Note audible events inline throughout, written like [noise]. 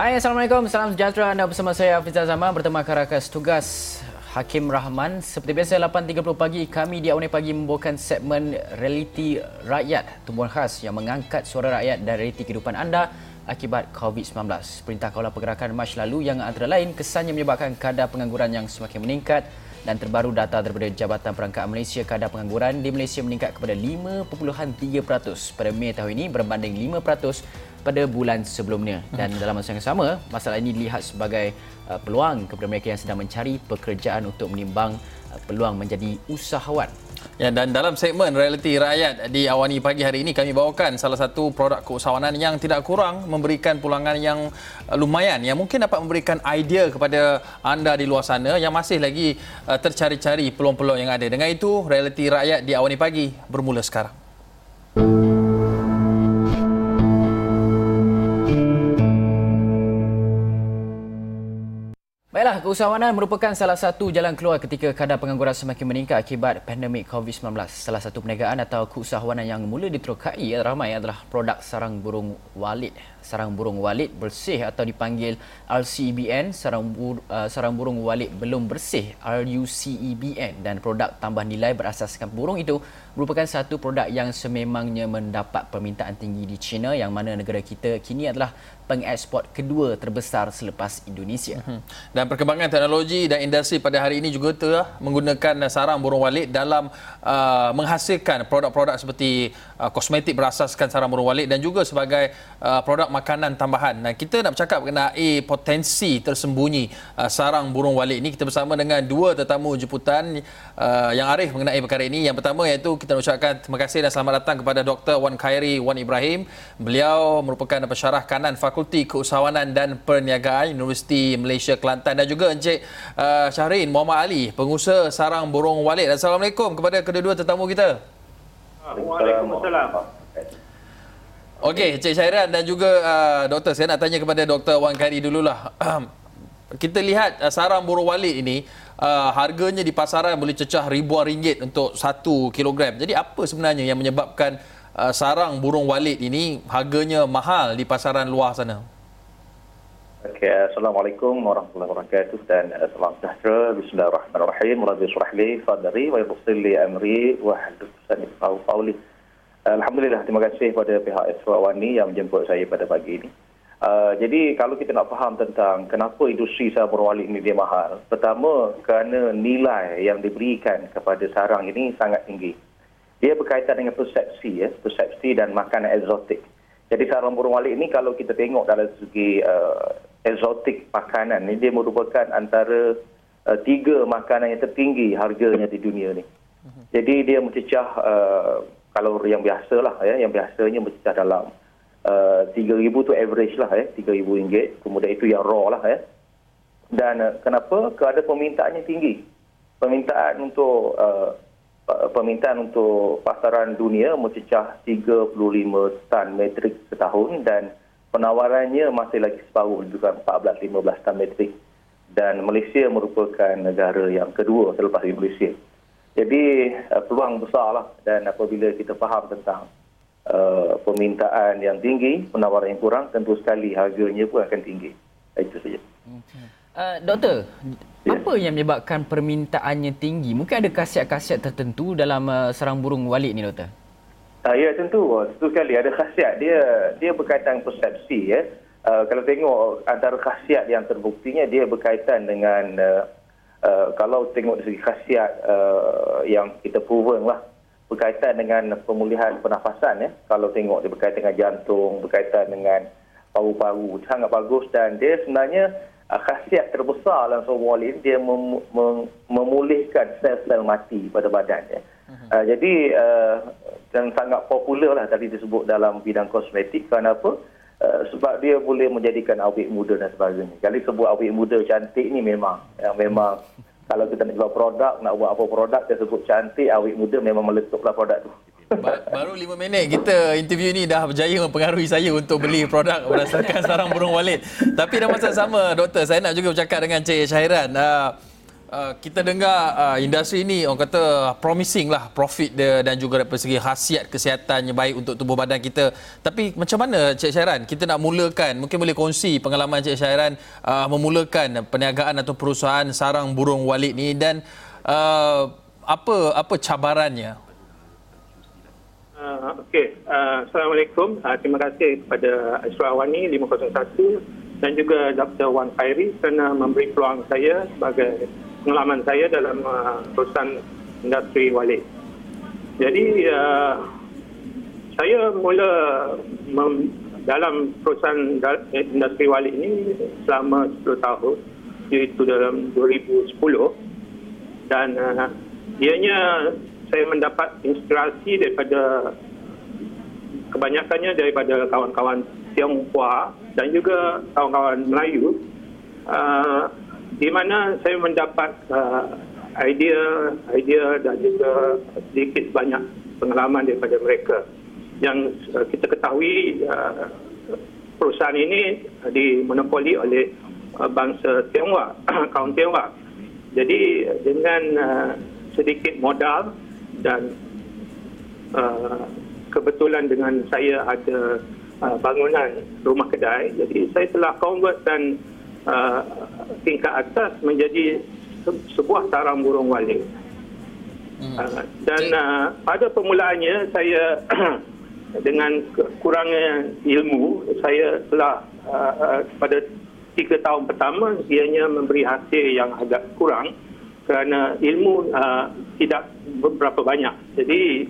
Hai, Assalamualaikum. Salam sejahtera. Anda bersama saya Hafizah Zaman bertemu rakan tugas Hakim Rahman. Seperti biasa 8.30 pagi kami di Awani Pagi membawakan segmen Realiti Rakyat, tumbuhan khas yang mengangkat suara rakyat dan realiti kehidupan anda akibat COVID-19. Perintah Kawalan Pergerakan Mac lalu yang antara lain kesannya menyebabkan kadar pengangguran yang semakin meningkat dan terbaru data daripada Jabatan Perangkat Malaysia kadar pengangguran di Malaysia meningkat kepada 5.3% pada Mei tahun ini berbanding 5% pada bulan sebelumnya dan dalam masa yang sama masalah ini dilihat sebagai uh, peluang kepada mereka yang sedang mencari pekerjaan untuk menimbang uh, peluang menjadi usahawan Ya, dan dalam segmen Realiti Rakyat di Awani Pagi hari ini kami bawakan salah satu produk keusahawanan yang tidak kurang memberikan pulangan yang uh, lumayan yang mungkin dapat memberikan idea kepada anda di luar sana yang masih lagi uh, tercari-cari peluang-peluang yang ada. Dengan itu, Realiti Rakyat di Awani Pagi bermula sekarang. Baiklah, keusahawanan merupakan salah satu jalan keluar ketika kadar pengangguran semakin meningkat akibat pandemik COVID-19. Salah satu perniagaan atau keusahawanan yang mula diterokai ramai adalah produk sarang burung walid. Sarang burung walid bersih atau dipanggil RCEBN, sarang, bur, uh, sarang burung walid belum bersih RUCEBN dan produk tambah nilai berasaskan burung itu merupakan satu produk yang sememangnya mendapat permintaan tinggi di China yang mana negara kita kini adalah pengeksport kedua terbesar selepas Indonesia. Mhm. Dan perkembangan teknologi dan industri pada hari ini juga telah menggunakan sarang burung walid dalam uh, menghasilkan produk-produk seperti uh, kosmetik berasaskan sarang burung walid dan juga sebagai uh, produk makanan tambahan. Dan kita nak bercakap mengenai potensi tersembunyi uh, sarang burung walid ini kita bersama dengan dua tetamu jemputan uh, yang arif mengenai perkara ini. Yang pertama iaitu kita ucapkan terima kasih dan selamat datang kepada Dr. Wan Khairi Wan Ibrahim. Beliau merupakan pensyarah kanan Fakulti Keusahawanan dan Perniagaan Universiti Malaysia Kelantan dan juga Encik uh, Syahrin Muhammad Ali, pengusaha sarang burung walid. Assalamualaikum kepada kedua-dua tetamu kita. Waalaikumsalam. Okey, Encik Syahrin dan juga uh, doktor, saya nak tanya kepada Dr. Wan Khairi dululah. Kita lihat uh, sarang burung walid ini uh, harganya di pasaran boleh cecah ribuan ringgit untuk satu kilogram. Jadi apa sebenarnya yang menyebabkan uh, sarang burung walid ini harganya mahal di pasaran luar sana? Okay, Assalamualaikum warahmatullahi wabarakatuh dan uh, salam sejahtera. Bismillahirrahmanirrahim. Rabbi surah li sadri wa yassir li amri wa 'uqdatam qawli. Alhamdulillah, terima kasih kepada pihak Eswawani yang menjemput saya pada pagi ini. Uh, jadi kalau kita nak faham tentang kenapa industri sarang burung walid ini dia mahal, pertama kerana nilai yang diberikan kepada sarang ini sangat tinggi dia berkaitan dengan persepsi ya, persepsi dan makanan eksotik. Jadi sarang burung walit ini kalau kita tengok dalam segi uh, eksotik makanan ini dia merupakan antara uh, tiga makanan yang tertinggi harganya di dunia ni. Mhm. Jadi dia mencecah uh, kalau yang biasa lah ya, yang biasanya mencecah dalam uh, 3000 tu average lah ya, 3000 ringgit. Kemudian itu yang raw lah ya. Dan uh, kenapa? Kerana permintaannya tinggi. Permintaan untuk uh, permintaan untuk pasaran dunia mencecah 35 tan metrik setahun dan penawarannya masih lagi separuh juga 14-15 tan metrik dan Malaysia merupakan negara yang kedua selepas Indonesia. Jadi uh, peluang besarlah dan apabila kita faham tentang uh, permintaan yang tinggi, penawaran yang kurang, tentu sekali harganya pun akan tinggi. Itu saja. Uh, doktor, Ya. Apa yang menyebabkan permintaannya tinggi? Mungkin ada khasiat-khasiat tertentu dalam uh, sarang burung walid ni, Doktor? Uh, ya, tentu. Tentu sekali. Ada khasiat. Dia dia berkaitan persepsi. Ya. Uh, kalau tengok antara khasiat yang terbuktinya, dia berkaitan dengan... Uh, uh, kalau tengok dari segi khasiat uh, yang kita proven lah, berkaitan dengan pemulihan pernafasan. Ya. Kalau tengok dia berkaitan dengan jantung, berkaitan dengan paru-paru. Sangat bagus dan dia sebenarnya uh, khasiat terbesar dalam seorang wali dia mem- mem- memulihkan sel-sel mati pada badan ya. Uh, jadi uh, dan sangat popular lah tadi disebut dalam bidang kosmetik kerana apa? Uh, sebab dia boleh menjadikan awet muda dan sebagainya. Jadi sebut awet muda cantik ni memang yang memang kalau kita nak jual produk, nak buat apa produk, kita sebut cantik, awet muda memang meletuplah produk tu. Baru lima minit kita interview ni dah berjaya mempengaruhi saya untuk beli produk berdasarkan [laughs] sarang burung walid. Tapi dalam masa sama, doktor, saya nak juga bercakap dengan Cik Syahiran. Uh, Uh, kita dengar uh, industri ini orang kata promising lah profit dia dan juga dari segi khasiat kesihatannya baik untuk tubuh badan kita. Tapi macam mana Cik Syairan kita nak mulakan mungkin boleh kongsi pengalaman Cik Syairan uh, memulakan perniagaan atau perusahaan sarang burung walid ni dan uh, apa apa cabarannya? Uh, Okey, uh, Assalamualaikum. Uh, terima kasih kepada Asra Awani 501 dan juga Dr. Wan Khairi kerana memberi peluang saya sebagai pengalaman saya dalam uh, perusahaan industri Walid. Jadi uh, saya mula mem- dalam perusahaan industri Walid ini selama 10 tahun iaitu dalam 2010 dan uh, ianya saya mendapat inspirasi daripada kebanyakannya daripada kawan-kawan Tionghoa dan juga kawan-kawan Melayu uh, di mana saya mendapat uh, idea idea dan juga sedikit banyak pengalaman daripada mereka. Yang uh, kita ketahui uh, perusahaan ini dimonopoli oleh uh, bangsa Tionghoa [clears throat] kaum Tionghoa. Jadi dengan uh, sedikit modal dan uh, kebetulan dengan saya ada uh, bangunan rumah kedai jadi saya telah convert dan uh, tingkat atas menjadi sebuah sarang burung waling. Hmm. Uh, dan uh, pada permulaannya saya [clears throat] dengan kurangnya ilmu saya telah uh, uh, pada tiga tahun pertama ianya memberi hasil yang agak kurang kerana ilmu uh, tidak berapa banyak. Jadi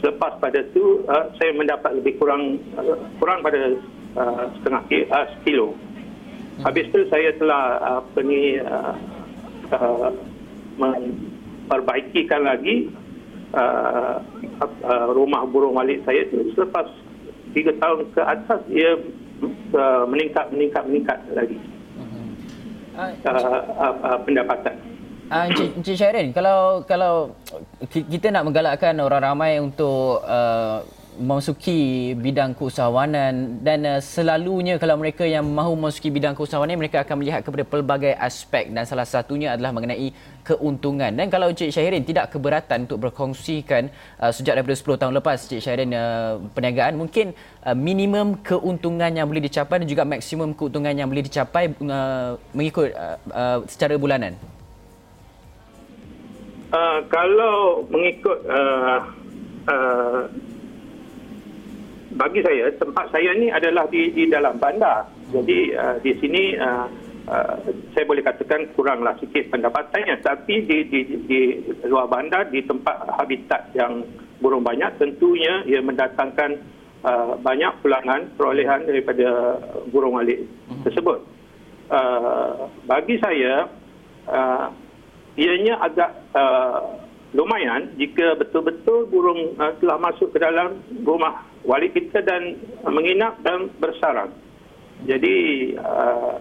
selepas pada itu uh, saya mendapat lebih kurang uh, kurang pada uh, setengah uh, kilo. Habis itu saya telah apa ni uh, uh, memperbaikikan lagi uh, uh, rumah burung walik saya itu selepas tiga tahun ke atas ia uh, meningkat meningkat meningkat lagi. Uh, uh, uh, pendapatan. Uh, Encik, [coughs] Encik Syairin, kalau kalau kita nak menggalakkan orang ramai untuk uh, memasuki bidang keusahawanan dan uh, selalunya kalau mereka yang mahu memasuki bidang keusahawanan mereka akan melihat kepada pelbagai aspek dan salah satunya adalah mengenai keuntungan. Dan kalau Encik Syahirin tidak keberatan untuk berkongsikan uh, sejak daripada 10 tahun lepas Encik Syahirin uh, perniagaan mungkin uh, minimum keuntungan yang boleh dicapai dan juga maksimum keuntungan yang boleh dicapai uh, mengikut uh, uh, secara bulanan? Uh, kalau mengikut uh, uh, bagi saya tempat saya ni adalah di di dalam bandar. Jadi uh, di sini uh, uh, saya boleh katakan kuranglah sikit pendapatannya tapi di di di luar bandar di tempat habitat yang burung banyak tentunya ia mendatangkan uh, banyak pulangan perolehan daripada burung alik tersebut. Uh, bagi saya uh, ianya agak uh, lumayan jika betul-betul burung uh, telah masuk ke dalam rumah wali kita dan menginap dan bersarang. Jadi uh,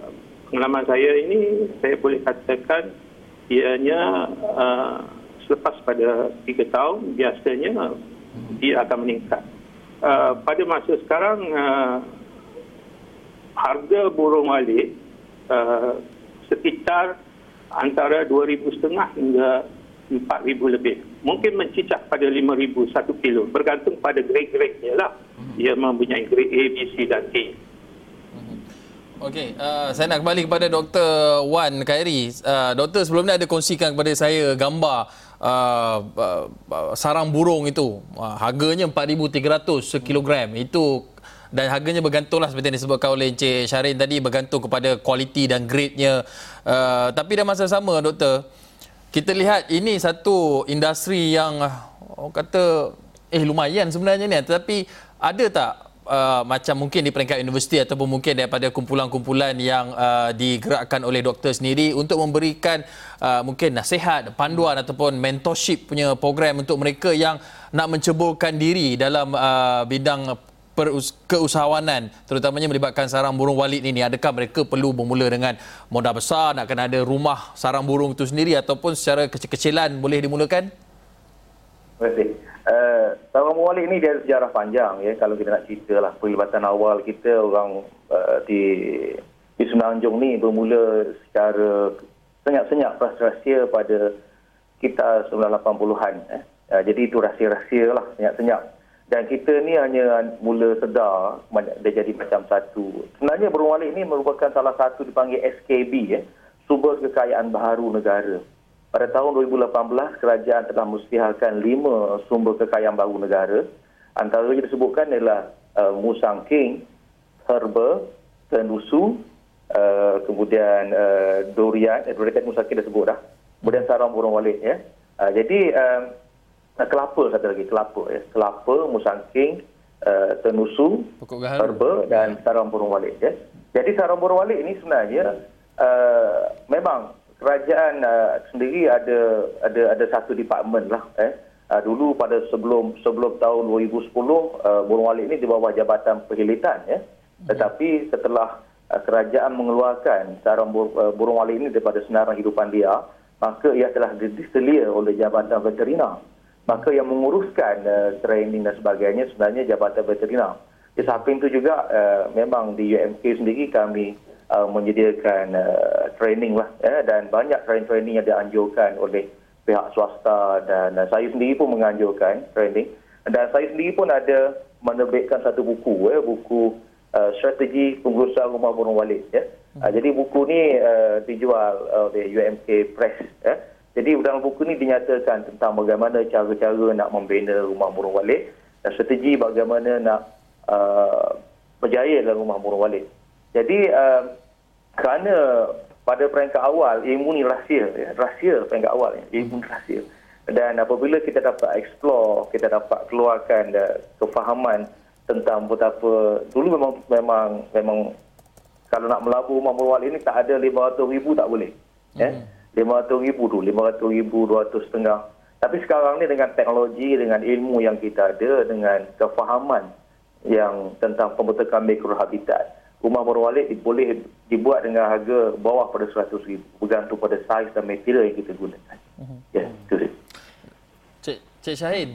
pengalaman saya ini saya boleh katakan ianya uh, selepas pada tiga tahun biasanya dia akan meningkat. Uh, pada masa sekarang uh, harga burung wali uh, sekitar antara 2,500 hingga 4,000 lebih. Mungkin mencicak pada 5,000 satu kilo. Bergantung pada grade-grade-nya lah. Hmm. Ia mempunyai grade A, B, C dan A. Hmm. Okey, uh, saya nak kembali kepada Dr. Wan Khairi. Uh, doktor sebelum ni ada kongsikan kepada saya gambar uh, uh, sarang burung itu. Uh, harganya 4,300 sekilogram. Hmm. Itu dan harganya bergantunglah seperti yang disebutkan oleh Encik Syarin tadi bergantung kepada kualiti dan grade-nya. Uh, tapi dalam masa sama, doktor, kita lihat ini satu industri yang orang kata eh lumayan sebenarnya ni. Tetapi ada tak uh, macam mungkin di peringkat universiti ataupun mungkin daripada kumpulan-kumpulan yang uh, digerakkan oleh doktor sendiri untuk memberikan uh, mungkin nasihat, panduan ataupun mentorship punya program untuk mereka yang nak menceburkan diri dalam uh, bidang keusahawanan terutamanya melibatkan sarang burung walid ini adakah mereka perlu bermula dengan modal besar nak kena ada rumah sarang burung itu sendiri ataupun secara kecil-kecilan boleh dimulakan kasih. Uh, sarang burung walid ini dia ada sejarah panjang ya kalau kita nak ceritalah pelibatan awal kita orang uh, di di Semenanjung ni bermula secara senyap-senyap rahsia pada kita 1980-an. Eh. Uh, jadi itu rahsia-rahsia lah, senyap-senyap. Dan kita ni hanya mula sedar dia jadi macam satu. Sebenarnya burung walik ni merupakan salah satu dipanggil SKB, eh, sumber kekayaan baharu negara. Pada tahun 2018, kerajaan telah musyawarahkan lima sumber kekayaan baru negara. Antara yang disebutkan adalah uh, Musang King, Herba, Tenusu, uh, kemudian uh, Durian, eh, Durian Musang King dah sebut dah. Kemudian sarang burung walik. Ya. Uh, jadi, uh, kelapa satu lagi, kelapa. Ya. Kelapa, Musang King, uh, Tenusu, Herba dan sarang burung walik. Ya. Jadi sarang burung walik ini sebenarnya uh, memang kerajaan uh, sendiri ada ada ada satu department lah eh uh, dulu pada sebelum sebelum tahun 2010 uh, Burung Walik ini di bawah Jabatan Perhilitan ya hmm. tetapi setelah uh, kerajaan mengeluarkan sarang bur, uh, Burung Walik ini daripada senaran hidupan dia maka ia telah diselia oleh Jabatan Veterina maka yang menguruskan uh, training dan sebagainya sebenarnya Jabatan Veterina di samping itu juga uh, memang di UMK sendiri kami uh, menyediakan uh, training lah ya, dan banyak training-training yang dianjurkan oleh pihak swasta dan uh, saya sendiri pun menganjurkan training dan saya sendiri pun ada menerbitkan satu buku ya, buku uh, strategi pengurusan rumah burung walid ya. Uh, jadi buku ni uh, dijual oleh UMK Press ya. Jadi dalam buku ini dinyatakan tentang bagaimana cara-cara nak membina rumah murung walid dan strategi bagaimana nak uh, berjaya dalam rumah murung walid. Jadi uh, kerana pada peringkat awal ilmu ni rahsia, ya. rahsia peringkat awal, ya. ilmu ni rahsia. Dan apabila kita dapat explore, kita dapat keluarkan uh, kefahaman tentang betapa dulu memang memang memang kalau nak melabur rumah murung walid tak ada 500 ribu tak boleh. Ya. Mm. RM500,000 dulu, RM500,000, RM200,000. Tapi sekarang ni dengan teknologi, dengan ilmu yang kita ada, dengan kefahaman yang tentang pembentukan mikrohabitat, rumah berwalik boleh dibuat dengan harga bawah pada RM100,000 bergantung pada saiz dan material yang kita gunakan. Mhm. Ya, itu dia. Cik, Cik Syahin,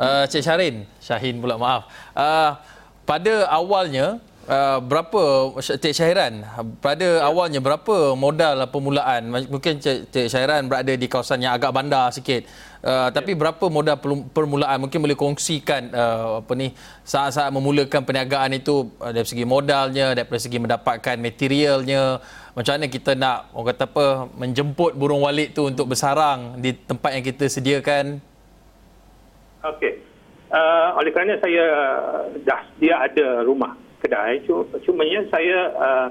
uh, Cik Syarin, Syahin pula maaf. Uh, pada awalnya, uh, berapa Cik Syahiran pada awalnya berapa modal permulaan? Mungkin Cik, Cik Syahiran berada di kawasan yang agak bandar sikit. Uh, tapi berapa modal permulaan? Mungkin boleh kongsikan uh, apa ni saat-saat memulakan perniagaan itu uh, dari segi modalnya dari segi mendapatkan materialnya. Macam mana kita nak orang kata apa menjemput burung walid tu untuk bersarang di tempat yang kita sediakan? Okey. Uh, oleh kerana saya dah dia ada rumah kedai cuma saya uh,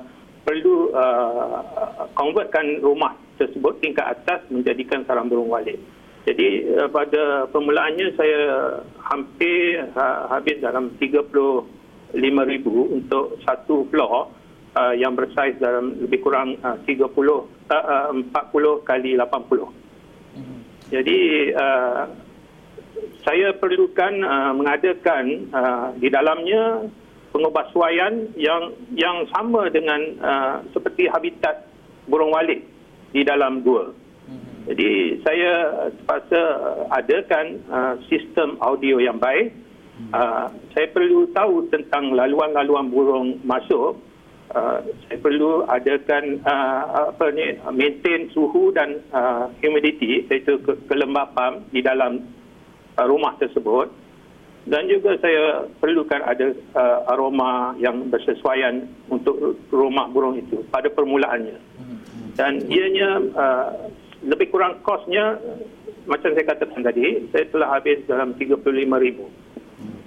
perlu uh, convertkan rumah tersebut tingkat atas menjadikan sarang burung walid jadi uh, pada permulaannya saya hampir uh, habis dalam 35,000 untuk satu floor uh, yang bersaiz dalam lebih kurang uh, 30 uh, uh, 40 kali 80. Mm-hmm. Jadi uh, saya perlukan uh, mengadakan uh, di dalamnya pengubahsuaian yang yang sama dengan uh, seperti habitat burung walik di dalam gua. Jadi saya terpaksa adakan uh, sistem audio yang baik. Uh, saya perlu tahu tentang laluan-laluan burung masuk. Uh, saya perlu adakan uh, apa ni maintain suhu dan uh, humidity iaitu ke- kelembapan di dalam uh, rumah tersebut dan juga saya perlukan ada uh, aroma yang bersesuaian untuk rumah burung itu pada permulaannya dan ianya uh, lebih kurang kosnya macam saya katakan tadi saya telah habis dalam 35 ribu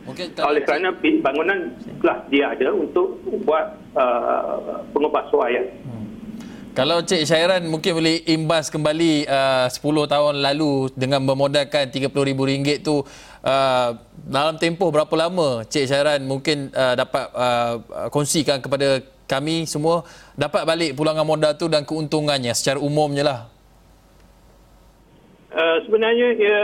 Mungkin oleh kerana bangunan telah dia ada untuk buat uh, pengubah. Hmm. Kalau Cik Syairan mungkin boleh imbas kembali uh, 10 tahun lalu dengan bermodalkan RM30,000 tu uh, dalam tempoh berapa lama Cik Syairan mungkin uh, dapat uh, kongsikan kepada kami semua dapat balik pulangan modal tu dan keuntungannya secara umumnya lah. Uh, sebenarnya ia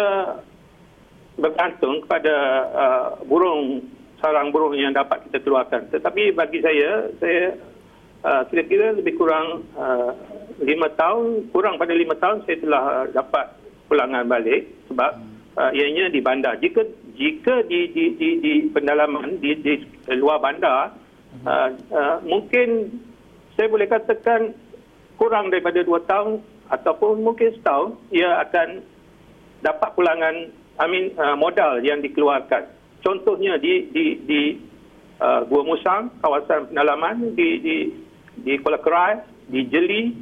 bergantung kepada uh, burung sarang burung yang dapat kita keluarkan. Tetapi bagi saya, saya uh, kira-kira lebih kurang uh, lima tahun, kurang pada lima tahun saya telah uh, dapat pulangan balik sebab uh, ianya di bandar. Jika jika di di di, di pendalaman di, di luar bandar, uh, uh, mungkin saya boleh katakan kurang daripada dua tahun ataupun mungkin setahun ia akan dapat pulangan I mean, uh, modal yang dikeluarkan. Contohnya di di di uh, Gua Musang, kawasan pendalaman di di di Kuala Kerai, di Jeli,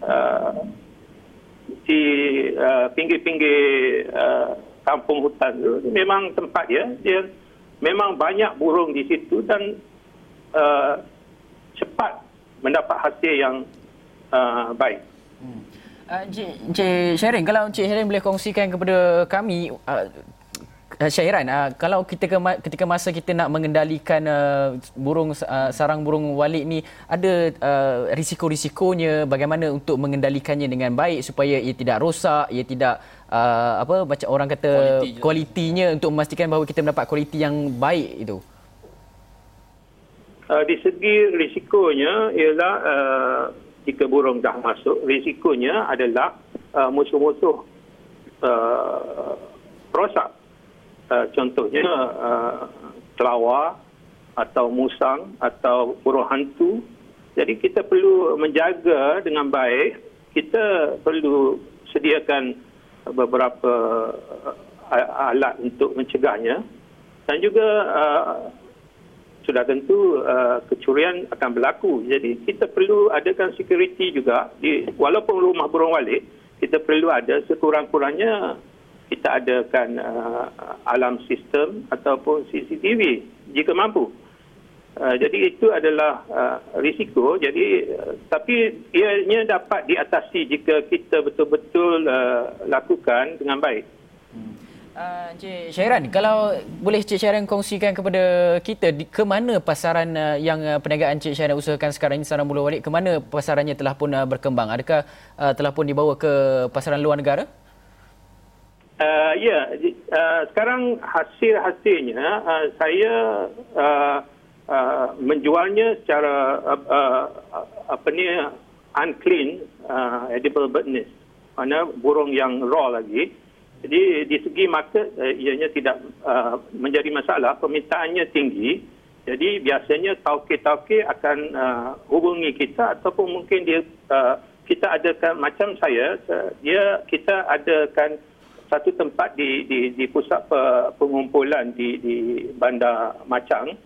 uh, di uh, pinggir-pinggir uh, kampung hutan itu memang tempat ya dia memang banyak burung di situ dan uh, cepat mendapat hasil yang uh, baik. Hmm. Uh, Encik, Syarin, kalau Encik Syarin boleh kongsikan kepada kami, uh, Syairan, uh, kalau kita ke, ketika masa kita nak mengendalikan uh, burung uh, sarang burung walik ni, ada uh, risiko-risikonya bagaimana untuk mengendalikannya dengan baik supaya ia tidak rosak, ia tidak uh, apa macam orang kata Quality kualitinya untuk memastikan bahawa kita mendapat kualiti yang baik itu. Uh, di segi risikonya ialah uh, jika burung dah masuk, risikonya adalah uh, musuh-musuh uh, perosak. Uh, contohnya uh, kelawar atau musang atau burung hantu. Jadi kita perlu menjaga dengan baik. Kita perlu sediakan beberapa uh, alat untuk mencegahnya. Dan juga uh, sudah tentu uh, kecurian akan berlaku. Jadi kita perlu adakan security juga. Di, walaupun rumah burung walik, kita perlu ada sekurang-kurangnya kita adakan uh, alam sistem ataupun CCTV jika mampu. Uh, jadi itu adalah uh, risiko. Jadi uh, tapi ianya dapat diatasi jika kita betul-betul uh, lakukan dengan baik. Uh, Encik Syairan, kalau boleh Encik Syairan kongsikan kepada kita di, ke mana pasaran uh, yang uh, perniagaan Encik Syairan usahakan sekarang ini sarang bulu walik, ke mana pasarannya telah pun uh, berkembang? Adakah uh, telah pun dibawa ke pasaran luar negara? Uh, ya, uh, sekarang hasil-hasilnya uh, saya uh, uh, menjualnya secara uh, uh, apa ni unclean uh, edible bird nest. Mana burung yang raw lagi. Jadi di segi market uh, ianya tidak uh, menjadi masalah, permintaannya tinggi. Jadi biasanya tauke-tauke akan uh, hubungi kita ataupun mungkin dia uh, kita adakan macam saya, dia kita adakan satu tempat di di di pusat pengumpulan di di bandar Macang.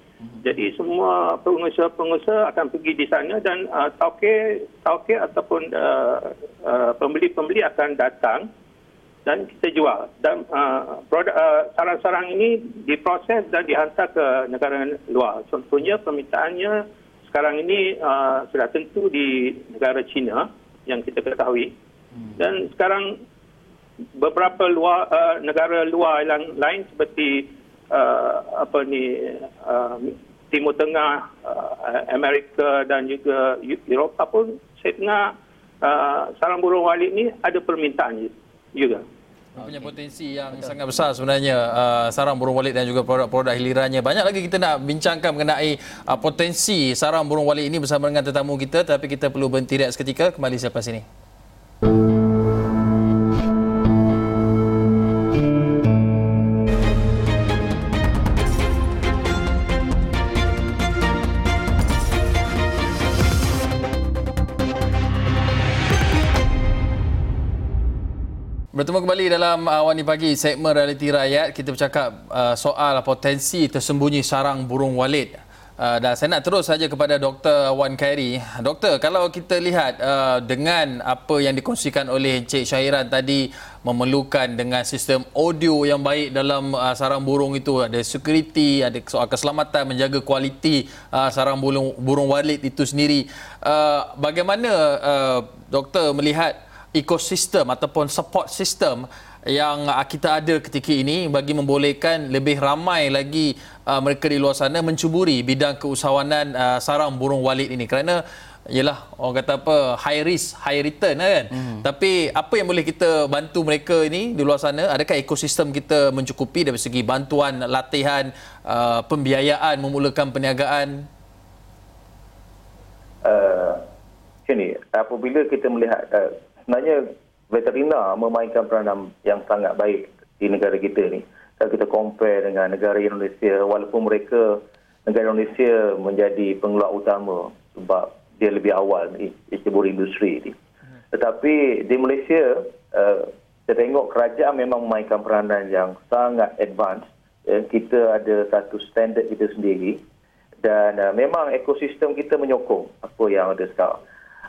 Jadi semua pengusaha-pengusaha akan pergi di sana dan uh, tauke tauke ataupun uh, uh, pembeli-pembeli akan datang dan kita jual dan uh, produk uh, sarang-sarang ini diproses dan dihantar ke negara luar. Contohnya permintaannya sekarang ini uh, sudah tentu di negara China yang kita ketahui hmm. dan sekarang beberapa luar uh, negara luar yang lain seperti uh, apa ni uh, Timur Tengah, uh, Amerika dan juga Eropah pun saya dengar uh, sarang burung walik ni ada permintaan juga. Punya potensi yang Betul. sangat besar sebenarnya uh, sarang burung walik dan juga produk-produk hilirannya. Banyak lagi kita nak bincangkan mengenai uh, potensi sarang burung walik ini bersama dengan tetamu kita tapi kita perlu berhenti seketika kembali selepas ini. Bertemu kembali dalam uh, Pagi, segmen Realiti Rakyat. Kita bercakap uh, soal potensi tersembunyi sarang burung walit. Uh, dan saya nak terus saja kepada Dr. Wan Khairi. Doktor, kalau kita lihat uh, dengan apa yang dikongsikan oleh Encik Syairan tadi memerlukan dengan sistem audio yang baik dalam uh, sarang burung itu, ada security, ada soal keselamatan, menjaga kualiti uh, sarang burung, burung walit itu sendiri. Uh, bagaimana uh, doktor melihat ekosistem ataupun support system yang uh, kita ada ketika ini bagi membolehkan lebih ramai lagi uh, mereka di luar sana mencuburi bidang keusahawanan uh, sarang burung walit ini. Kerana ialah orang kata apa high risk high return kan? Hmm. tapi apa yang boleh kita bantu mereka ini di luar sana? Adakah ekosistem kita mencukupi dari segi bantuan latihan uh, pembiayaan memulakan perniagaan? Uh, sini apabila kita melihat uh, sebenarnya veterina memainkan peranan yang sangat baik di negara kita ni. Kalau kita compare dengan negara Indonesia, walaupun mereka negara Indonesia menjadi pengeluar utama sebab dia lebih awal ni, cebur industri ni. Tetapi di Malaysia, uh, kita tengok kerajaan memang memainkan peranan yang sangat advance. Ya, kita ada satu standard kita sendiri dan uh, memang ekosistem kita menyokong apa yang ada sekarang.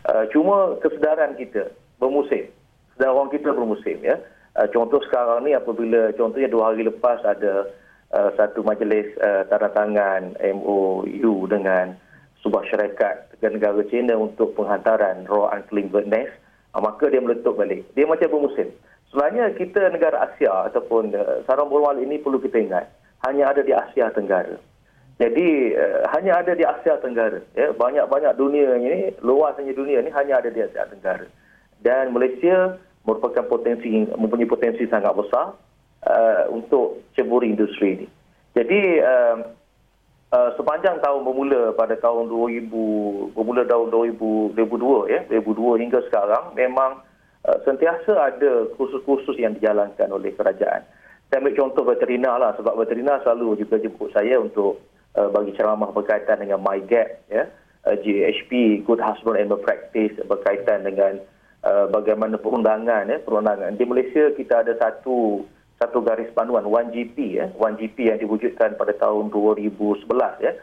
Uh, cuma kesedaran kita bermusim. Sedaran orang kita bermusim. Ya. Uh, contoh sekarang ni apabila contohnya dua hari lepas ada uh, satu majlis uh, tanda tangan MOU dengan sebuah syarikat negara China untuk penghantaran raw unclean nest, uh, maka dia meletup balik. Dia macam bermusim. Sebenarnya kita negara Asia ataupun uh, sarang burung ini perlu kita ingat hanya ada di Asia Tenggara. Jadi uh, hanya ada di Asia Tenggara. Ya, banyak-banyak dunia ini, luasnya dunia ini hanya ada di Asia Tenggara. Dan Malaysia merupakan potensi mempunyai potensi sangat besar uh, untuk ceburi industri ini. Jadi uh, uh, sepanjang tahun bermula pada tahun 2000 bermula tahun 2000 2002 ya 2002 hingga sekarang memang Uh, sentiasa ada kursus-kursus yang dijalankan oleh kerajaan. Saya ambil contoh veterina lah sebab veterina selalu juga jemput saya untuk uh, bagi ceramah berkaitan dengan MyGap, ya, uh, GHP, Good Husband and Practice berkaitan dengan uh, bagaimana perundangan, ya, perundangan. Di Malaysia kita ada satu satu garis panduan 1GP, ya, 1GP yang diwujudkan pada tahun 2011, ya.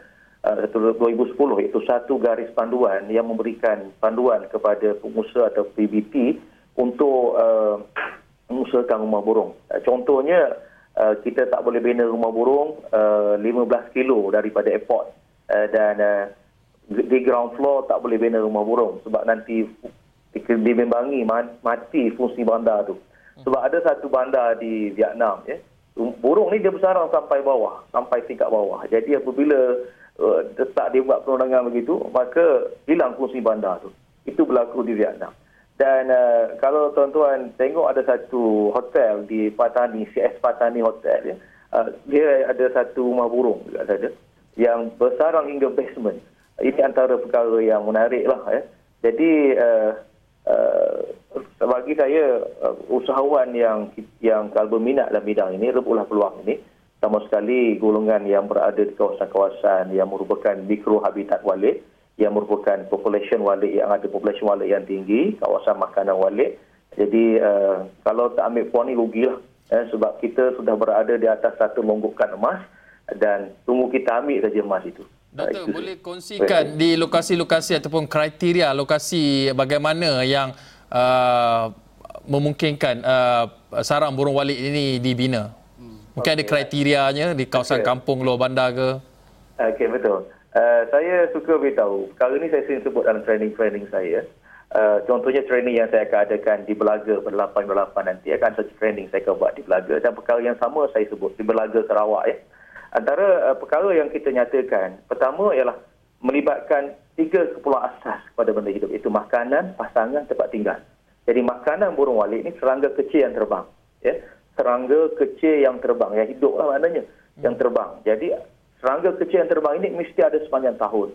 Uh, 2010 iaitu satu garis panduan yang memberikan panduan kepada pengusaha atau PBT untuk uh, mengusahakan rumah burung. Uh, contohnya, uh, kita tak boleh bina rumah burung uh, 15 kilo daripada airport uh, dan uh, di ground floor tak boleh bina rumah burung sebab nanti dibimbangi mati fungsi bandar tu. Sebab ada satu bandar di Vietnam, ya, burung ni dia bersarang sampai bawah, sampai tingkat bawah. Jadi apabila uh, tak dia buat perundangan begitu, maka hilang fungsi bandar tu. Itu berlaku di Vietnam. Dan uh, kalau tuan-tuan tengok ada satu hotel di Patani, CS Patani Hotel, ya, uh, dia ada satu rumah burung juga saja yang bersarang hingga basement. Ini antara perkara yang menarik lah. Ya. Jadi uh, uh, bagi saya uh, usahawan yang yang kalau berminat dalam bidang ini rebutlah peluang ini. Sama sekali golongan yang berada di kawasan-kawasan yang merupakan mikro habitat walid yang merupakan population walik yang ada population walik yang tinggi, kawasan makanan walik. Jadi uh, kalau tak ambil puan ni rugilah eh, sebab kita sudah berada di atas satu longgokan emas dan tunggu kita ambil saja emas itu. Doktor, boleh kongsikan di lokasi-lokasi ataupun kriteria lokasi bagaimana yang uh, memungkinkan uh, sarang burung walik ini dibina? Mungkin okay. ada kriterianya di kawasan okay. kampung luar bandar ke? Okey, betul. Uh, saya suka beritahu, perkara ini saya sering sebut dalam training-training saya. Uh, contohnya training yang saya akan adakan di Belaga pada 8-8 nanti. Akan satu training saya akan buat di Belaga. Dan perkara yang sama saya sebut di Belaga Sarawak. Ya. Antara uh, perkara yang kita nyatakan, pertama ialah melibatkan tiga kepulauan asas kepada benda hidup. Itu makanan, pasangan, tempat tinggal. Jadi makanan burung walik ini serangga kecil yang terbang. Ya. Serangga kecil yang terbang. Yang hidup lah maknanya. Yang terbang. Jadi serangga kecil yang terbang ini mesti ada sepanjang tahun.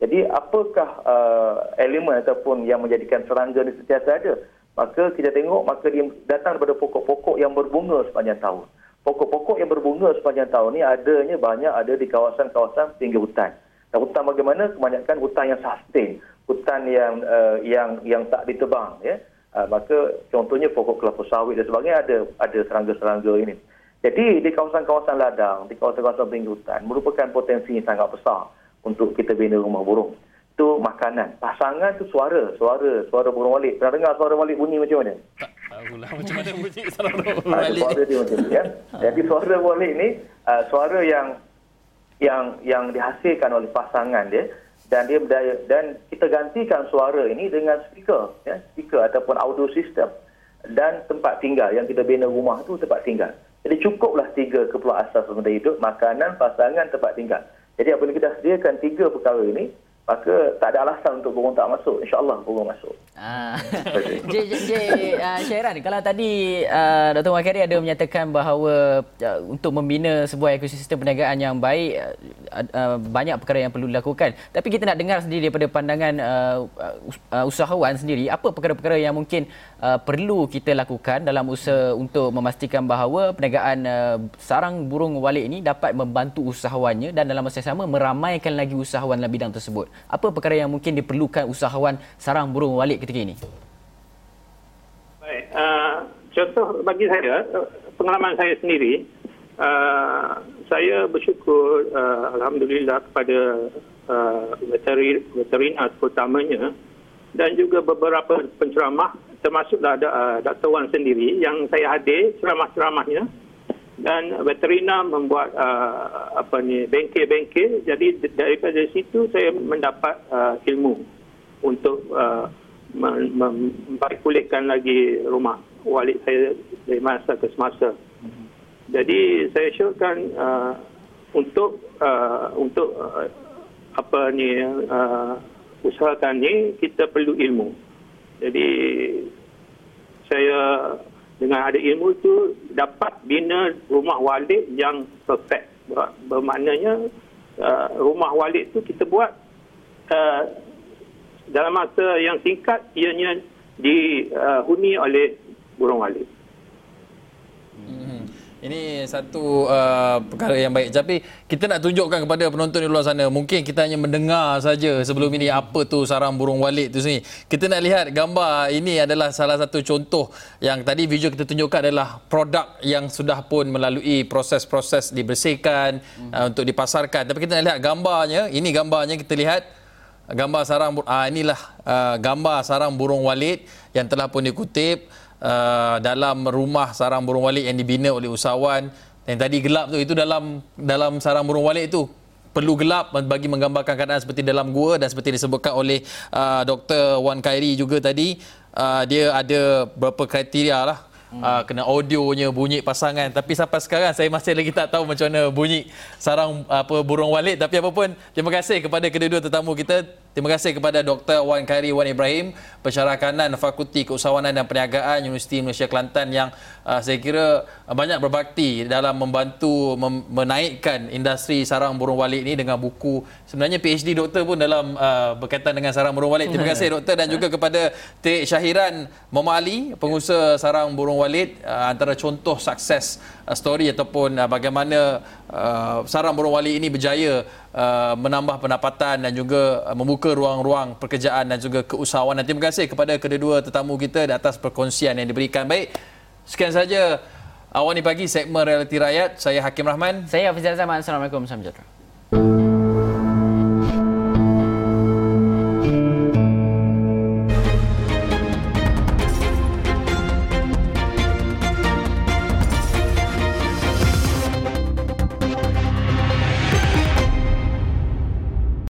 Jadi apakah uh, elemen ataupun yang menjadikan serangga ini sentiasa ada? Maka kita tengok maka dia datang daripada pokok-pokok yang berbunga sepanjang tahun. Pokok-pokok yang berbunga sepanjang tahun ini adanya banyak ada di kawasan-kawasan pinggir hutan. Dan hutan bagaimana? Kebanyakan hutan yang sustain, hutan yang uh, yang yang tak ditebang ya. Uh, maka contohnya pokok kelapa sawit dan sebagainya ada ada serangga-serangga ini. Jadi di kawasan-kawasan ladang, di kawasan-kawasan pinggir hutan merupakan potensi yang sangat besar untuk kita bina rumah burung. Itu makanan. Pasangan itu suara, suara, suara burung walik. Pernah dengar suara walik bunyi macam mana? Tak tahulah [laughs] macam mana bunyi suara walik. Suara dia macam ya. [laughs] Jadi suara walik ni uh, suara yang yang yang dihasilkan oleh pasangan dia dan dia berdaya, dan kita gantikan suara ini dengan speaker ya, speaker ataupun audio system dan tempat tinggal yang kita bina rumah tu tempat tinggal. Jadi cukuplah tiga kepulauan asas benda hidup, makanan, pasangan, tempat tinggal. Jadi apabila kita sediakan tiga perkara ini, maka tak ada alasan untuk burung tak masuk. InsyaAllah burung masuk. Ah. J, J, J uh, Syairan, kalau tadi uh, Dr. Wakari ada menyatakan bahawa uh, untuk membina sebuah ekosistem perniagaan yang baik, uh, uh, banyak perkara yang perlu dilakukan. Tapi kita nak dengar sendiri daripada pandangan uh, uh, usahawan sendiri, apa perkara-perkara yang mungkin uh, perlu kita lakukan dalam usaha untuk memastikan bahawa perniagaan uh, sarang burung walik ini dapat membantu usahawannya dan dalam masa yang sama meramaikan lagi usahawan dalam bidang tersebut. Apa perkara yang mungkin diperlukan usahawan sarang burung walik ketika ini? contoh bagi saya, uh, pengalaman saya sendiri, uh, saya bersyukur uh, Alhamdulillah kepada uh, veterin, veterina terutamanya dan juga beberapa penceramah termasuklah uh, Dr. Wan sendiri yang saya hadir ceramah-ceramahnya dan veterina membuat uh, apa ni bengkel-bengkel jadi daripada situ saya mendapat uh, ilmu untuk uh, memperkulitkan lagi rumah walid saya dari masa ke semasa. Jadi saya syorkan uh, untuk uh, untuk uh, apa ni uh, usahakan ni kita perlu ilmu. Jadi saya dengan ada ilmu itu dapat bina rumah walid yang perfect. Bermaknanya uh, rumah walid itu kita buat uh, dalam masa yang singkat ianya dihuni oleh burung walid. Ini satu uh, perkara yang baik. Tapi kita nak tunjukkan kepada penonton di luar sana. Mungkin kita hanya mendengar saja sebelum ini apa tu sarang burung walid tu sini. Kita nak lihat gambar ini adalah salah satu contoh yang tadi video kita tunjukkan adalah produk yang sudah pun melalui proses-proses dibersihkan hmm. uh, untuk dipasarkan. Tapi kita nak lihat gambarnya. Ini gambarnya kita lihat gambar sarang ah inilah uh, gambar sarang burung walid yang telah pun dikutip uh, dalam rumah sarang burung walit yang dibina oleh usahawan. Yang tadi gelap tu itu dalam dalam sarang burung walit itu perlu gelap bagi menggambarkan keadaan seperti dalam gua dan seperti disebutkan oleh uh, Dr. Wan Khairi juga tadi. Uh, dia ada beberapa kriteria lah. Hmm. uh, kena audionya bunyi pasangan. Tapi sampai sekarang saya masih lagi tak tahu macam mana bunyi sarang apa burung walit tapi apa pun terima kasih kepada kedua-dua tetamu kita Terima kasih kepada Dr. Wan Khairi Wan Ibrahim, pensyarah kanan Fakulti Keusahawanan dan Perniagaan Universiti Malaysia Kelantan yang uh, saya kira uh, banyak berbakti dalam membantu mem- menaikkan industri sarang burung walit ini dengan buku. Sebenarnya PhD doktor pun dalam uh, berkaitan dengan sarang burung walit. Terima kasih doktor dan juga kepada Tik Syahiran Muhammad Ali, pengusaha sarang burung walit uh, antara contoh sukses uh, story ataupun uh, bagaimana uh, sarang burung walit ini berjaya uh, menambah pendapatan dan juga uh, membuka ruang-ruang pekerjaan dan juga keusahawanan. Terima kasih kepada kedua-dua tetamu kita di atas perkongsian yang diberikan. Baik, sekian saja awal ni pagi segmen Realiti Rakyat. Saya Hakim Rahman. Saya Hafiz Zaman. Assalamualaikum. Salam sejahtera.